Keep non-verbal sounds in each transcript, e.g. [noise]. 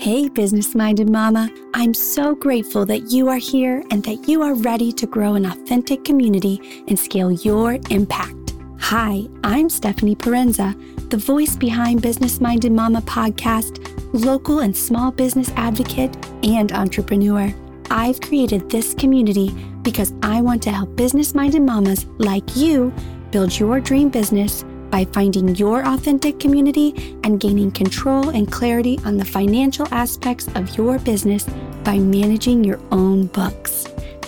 Hey, business minded mama. I'm so grateful that you are here and that you are ready to grow an authentic community and scale your impact. Hi, I'm Stephanie Parenza, the voice behind Business Minded Mama podcast, local and small business advocate, and entrepreneur. I've created this community because I want to help business minded mamas like you build your dream business by finding your authentic community and gaining control and clarity on the financial aspects of your business by managing your own books.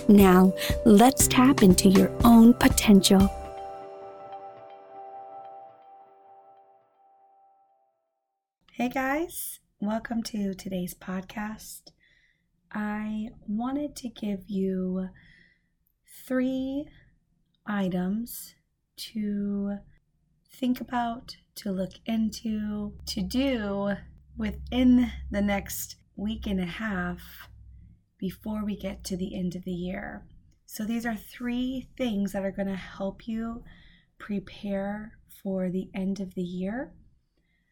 Now, let's tap into your own potential. Hey guys, welcome to today's podcast. I wanted to give you three items to think about, to look into, to do within the next week and a half before we get to the end of the year. So, these are three things that are going to help you prepare for the end of the year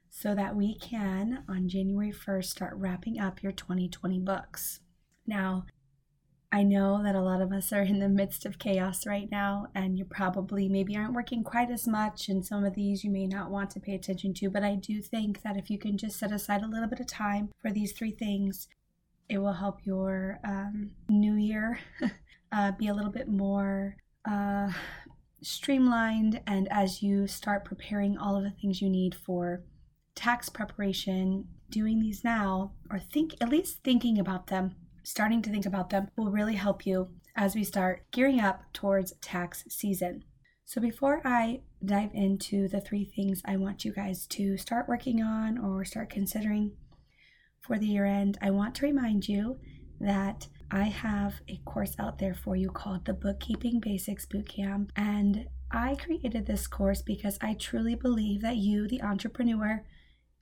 so that we can, on January 1st, start wrapping up your 2020 books. Now, I know that a lot of us are in the midst of chaos right now, and you probably maybe aren't working quite as much, and some of these you may not want to pay attention to. But I do think that if you can just set aside a little bit of time for these three things, it will help your um, new year [laughs] uh, be a little bit more uh, streamlined. And as you start preparing all of the things you need for tax preparation, doing these now, or think at least thinking about them starting to think about them will really help you as we start gearing up towards tax season. So, before I dive into the three things I want you guys to start working on or start considering for the year end, I want to remind you that I have a course out there for you called the Bookkeeping Basics Bootcamp. And I created this course because I truly believe that you, the entrepreneur,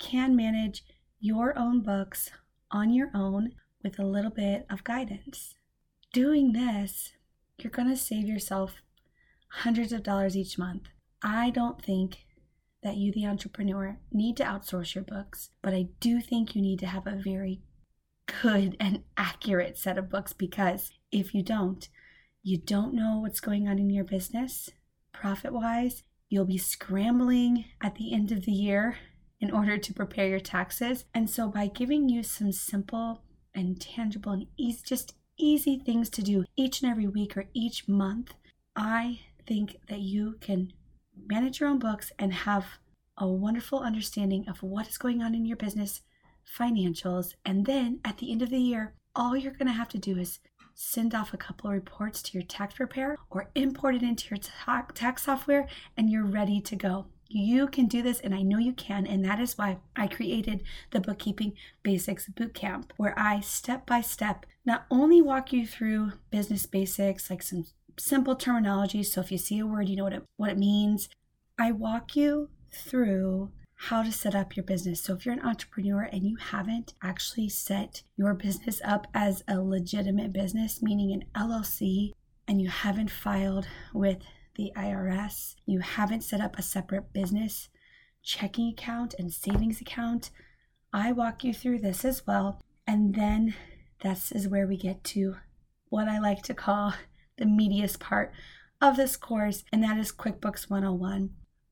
can manage your own books on your own with a little bit of guidance. Doing this, you're going to save yourself hundreds of dollars each month. I don't think that you, the entrepreneur, need to outsource your books, but I do think you need to have a very good and accurate set of books because if you don't, you don't know what's going on in your business profit wise. You'll be scrambling at the end of the year in order to prepare your taxes. And so, by giving you some simple and tangible and easy, just easy things to do each and every week or each month, I think that you can manage your own books and have a wonderful understanding of what is going on in your business, financials, and then at the end of the year, all you're going to have to do is send off a couple of reports to your tax preparer or import it into your tax software and you're ready to go. You can do this, and I know you can. And that is why I created the Bookkeeping Basics Bootcamp, where I step by step not only walk you through business basics, like some simple terminology. So if you see a word, you know what it, what it means. I walk you through how to set up your business. So, if you're an entrepreneur and you haven't actually set your business up as a legitimate business, meaning an LLC, and you haven't filed with the IRS, you haven't set up a separate business checking account and savings account, I walk you through this as well. And then this is where we get to what I like to call the meatiest part of this course, and that is QuickBooks 101.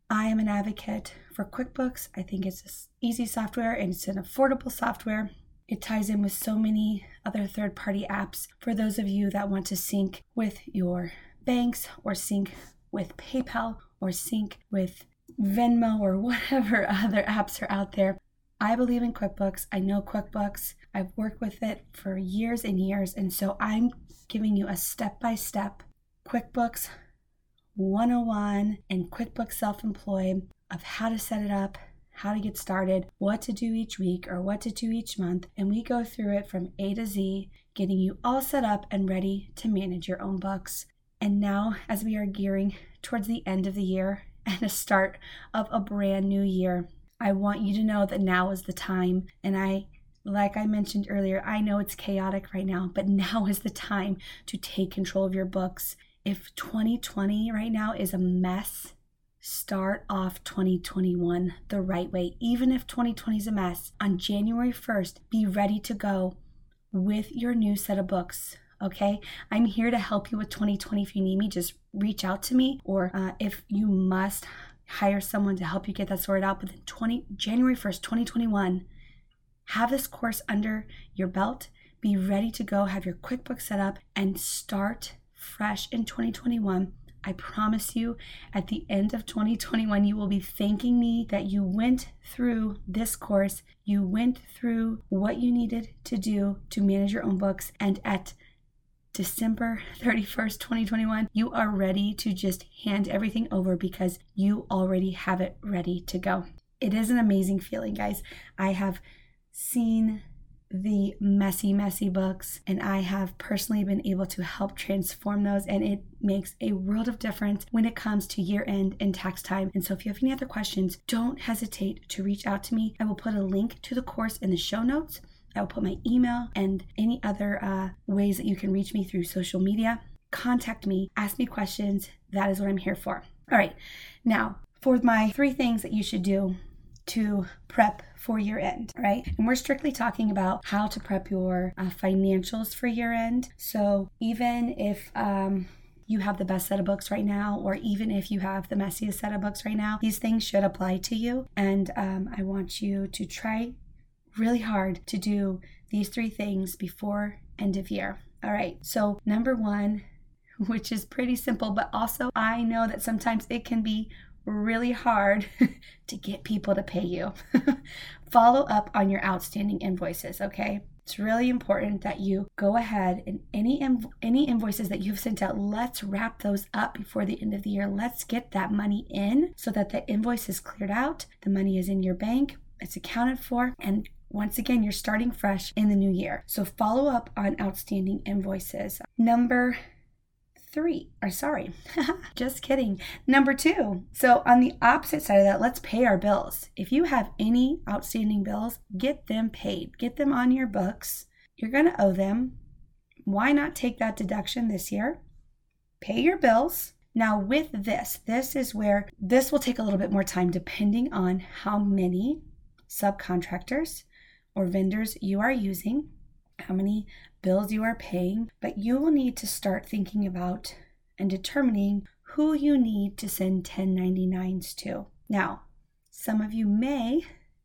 I am an advocate for QuickBooks. I think it's easy software and it's an affordable software. It ties in with so many other third party apps for those of you that want to sync with your banks or sync with PayPal or sync with Venmo or [laughs] whatever other apps are out there. I believe in QuickBooks. I know QuickBooks. I've worked with it for years and years. And so I'm giving you a step by step QuickBooks 101 and QuickBooks Self Employed of how to set it up, how to get started, what to do each week or what to do each month. And we go through it from A to Z, getting you all set up and ready to manage your own books. And now, as we are gearing towards the end of the year [laughs] and the start of a brand new year, I want you to know that now is the time. And I, like I mentioned earlier, I know it's chaotic right now, but [laughs] now is the time to take control of your books. If 2020 right now is a mess, start off 2021 the right way. Even if 2020 is a mess, on January 1st, be ready to go with your new set of books. Okay, I'm here to help you with 2020. If you need me, just reach out to me, or uh, if you must hire someone to help you get that sorted out. But then 20 January 1st, 2021, have this course under your belt. Be ready to go. Have your QuickBooks set up and start fresh in 2021 I promise you, at the end of 2021, you will be thanking me that you went through this course, you went through what you needed to do to manage your own books, and at December 31st, 2021, you are ready to just hand everything over because you already have it ready to go. It is an amazing feeling, guys. I have seen the messy, messy books, and I have personally been able to help transform those, and it makes a world of difference when it comes to year end and tax time. And so, if you have any other questions, don't hesitate to reach out to me. I will put a link to the course in the show notes. I will put my email and any other uh, ways that you can reach me through social media. Contact me, ask me questions. That is what I'm here for. All right, now for my three things that you should do to prep for year end, right? And we're strictly talking about how to prep your uh, financials for year end. So even if, um, you have the best set of books right now, or even if you have the messiest set of books right now, these things should apply to you. And um, I want you to try really hard to do these three things before end of year. All right, so number one, [laughs] which is pretty simple, but also I know that sometimes it can be really hard [laughs] to get people to pay you. [laughs] Follow up on your outstanding invoices, okay? It's really important that you go ahead and any inv- any invoices that you've sent out, let's wrap those up before the end of the year. Let's get that money in so that the invoice is cleared out, the money is in your bank, it's accounted for, and once again, you're starting fresh in the new year. So follow up on outstanding invoices. Number three, or sorry, [laughs] just kidding. Number two. So, on the opposite side of that, let's pay our bills. If you have any outstanding bills, get them paid, get them on your books. You're going to owe them. Why not take that deduction this year? Pay your bills. Now, with this, this is where this will take a little bit more time depending on how many subcontractors or vendors you are using, how many bills you are paying, but you will need to start thinking about and determining who you need to send 1099s to. Now, some of you may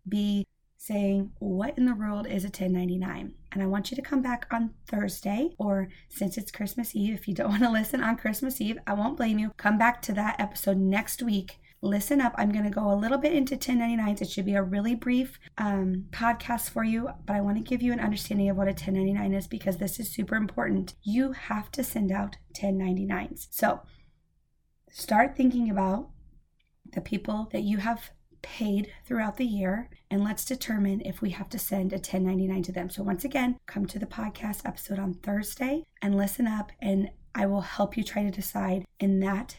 be saying, What in the world is a 1099? And I want you to come back on Thursday, or since it's Christmas Eve, if you don't [laughs] want to listen on Christmas Eve, I won't blame you. Come back to that episode next week listen up. I'm going to go a little bit into 1099s. It should be a really brief um, podcast for you, but I want to give you an understanding of what a 1099 is because this is super important. You have to send out 1099s. So start thinking about the people that you have paid throughout the year and let's determine if we have to send a 1099 to them. So once again, come to the podcast episode on Thursday and listen up and I will help you try to decide in that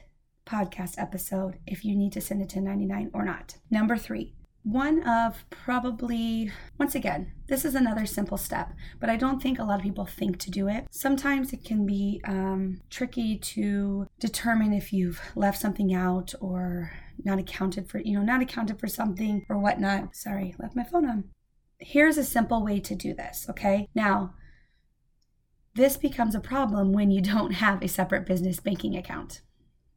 podcast episode if you need to send a 1099 or not. Number three, one of probably, once again, this is another simple step, but I don't think a lot of people think to do it. Sometimes it can be um, tricky to determine if you've left something out or not accounted for, you know, not accounted for something or whatnot. Sorry, left my phone on. Here's a simple way to do this, okay? Now, this becomes a problem when you don't [laughs] have a separate business banking account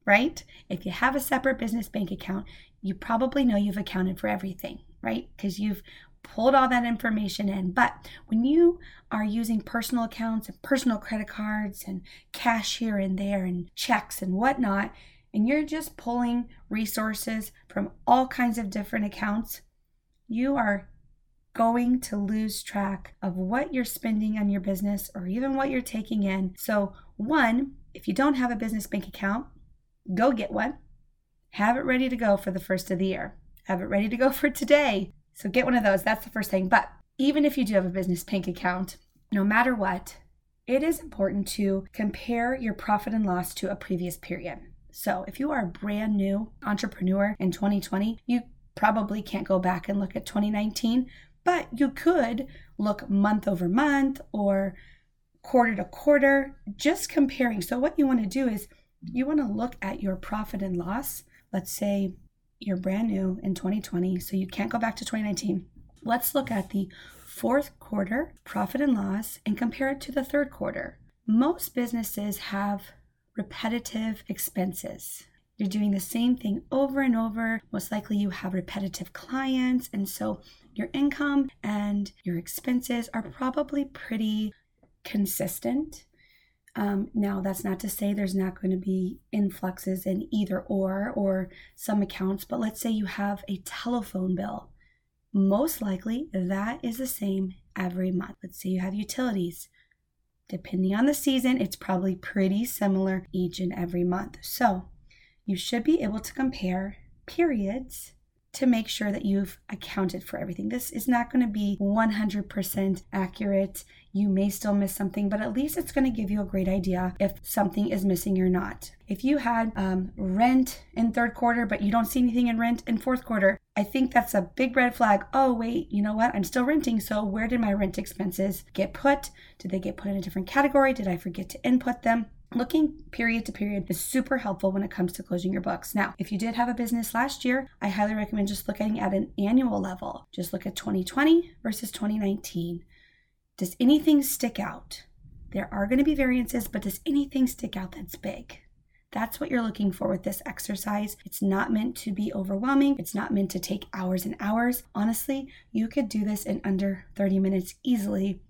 right? If you have a separate business bank account, you probably know you've accounted for everything, right? Because you've pulled all that information in. But when you are using personal accounts and personal credit cards and cash here and there and checks and whatnot, and you're just pulling resources from all kinds of different accounts, you are going to lose track of what you're spending on your business or even what you're taking in. So, one, if you don't have a business bank account, go get one. Have it ready to go for the first of the year. Have it ready to go [laughs] for today. So get one of those. That's the first thing. But even if you do have a business bank account, no matter what, it is important to compare your profit and loss to a previous period. So if you are a brand new entrepreneur in 2020, you probably can't go back and look at 2019, but you could look month over month or quarter to quarter, just comparing. So what you want to do is you want to look at your profit and loss let's say you're brand new in 2020, so you can't go back to 2019. Let's look at the fourth quarter profit and loss and compare it to the third quarter. Most businesses have repetitive expenses. You're doing the same thing over and over. Most likely, you have repetitive clients, and so your income and your expenses are probably pretty consistent. Um, now, that's not to say there's not going to be influxes in either or or some accounts, but let's say you have a telephone bill. Most likely, that is the same every month. Let's say you have utilities. Depending on the season, it's probably pretty similar each and every month. So, you should be able to compare periods to make sure that you've accounted for everything. This is not going to be 100% accurate. You may still miss something, but at least it's going to give you a great idea if something is missing or not. If you had um, rent in third quarter, but you don't see anything in rent in fourth quarter, I think that's a big red flag. Oh, wait, you know what? I'm still renting. So where did my rent expenses get put? Did they get put in a different category? Did I forget to input them? Looking period to period is super helpful when it comes to closing your books. Now, if you did have a business last year, I highly recommend just looking at an annual level. Just look at 2020 versus 2019. Does anything stick out? There are going to be variances, but does anything stick out that's big? That's what you're looking for with this exercise. It's not meant to be overwhelming. It's not meant to take hours and hours. Honestly, you could do this in under 30 minutes easily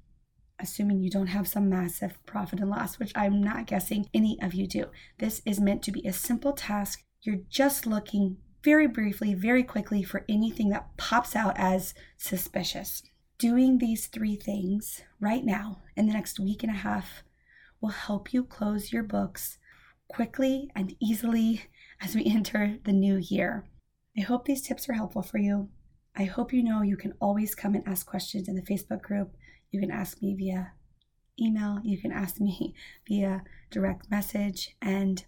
assuming you don't have some massive profit and loss, which I'm not guessing any of you do. This is meant to be a simple task. You're just looking very briefly, very quickly for anything that pops out as suspicious. Doing these three things right now in the next week and a half will help you close your books quickly and easily as we [laughs] enter the new year. I hope these tips are helpful for you. I hope you know you can always come and ask questions in the Facebook group. You can ask me via email, you can ask me [laughs] via direct message. And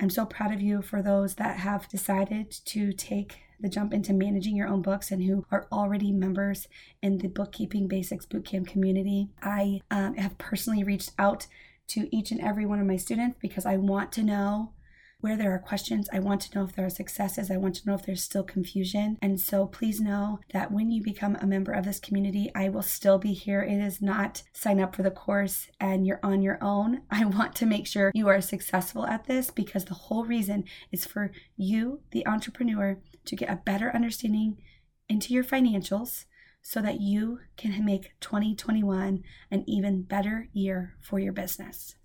I'm so proud of you for those that have decided to take the jump into managing your own books and who are already members in the Bookkeeping Basics Bootcamp community. I um, have personally reached out to each and every one of my students because I want to know where there are questions. I want to know if there are successes. I want to know if there's still confusion. And so please know that when you become a member of this community, I will still be here. It is not sign up for the course and you're on your own. [laughs] I want to make sure you are successful at this because the whole reason is for you, the entrepreneur, to get a better understanding into your financials so that you can make 2021 an even better year for your business.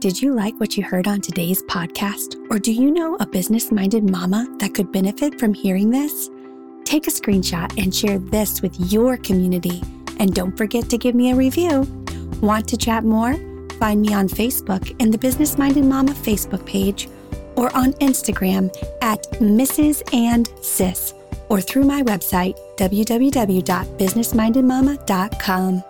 Did you like what you heard on today's podcast? Or do you know a business minded mama that could benefit from hearing this? Take a screenshot and share this with your community. And don't forget to give me a review. Want to chat more? Find me on Facebook in the Business Minded Mama Facebook page or on Instagram at Mrs. and Sis or through my website, www.businessmindedmama.com.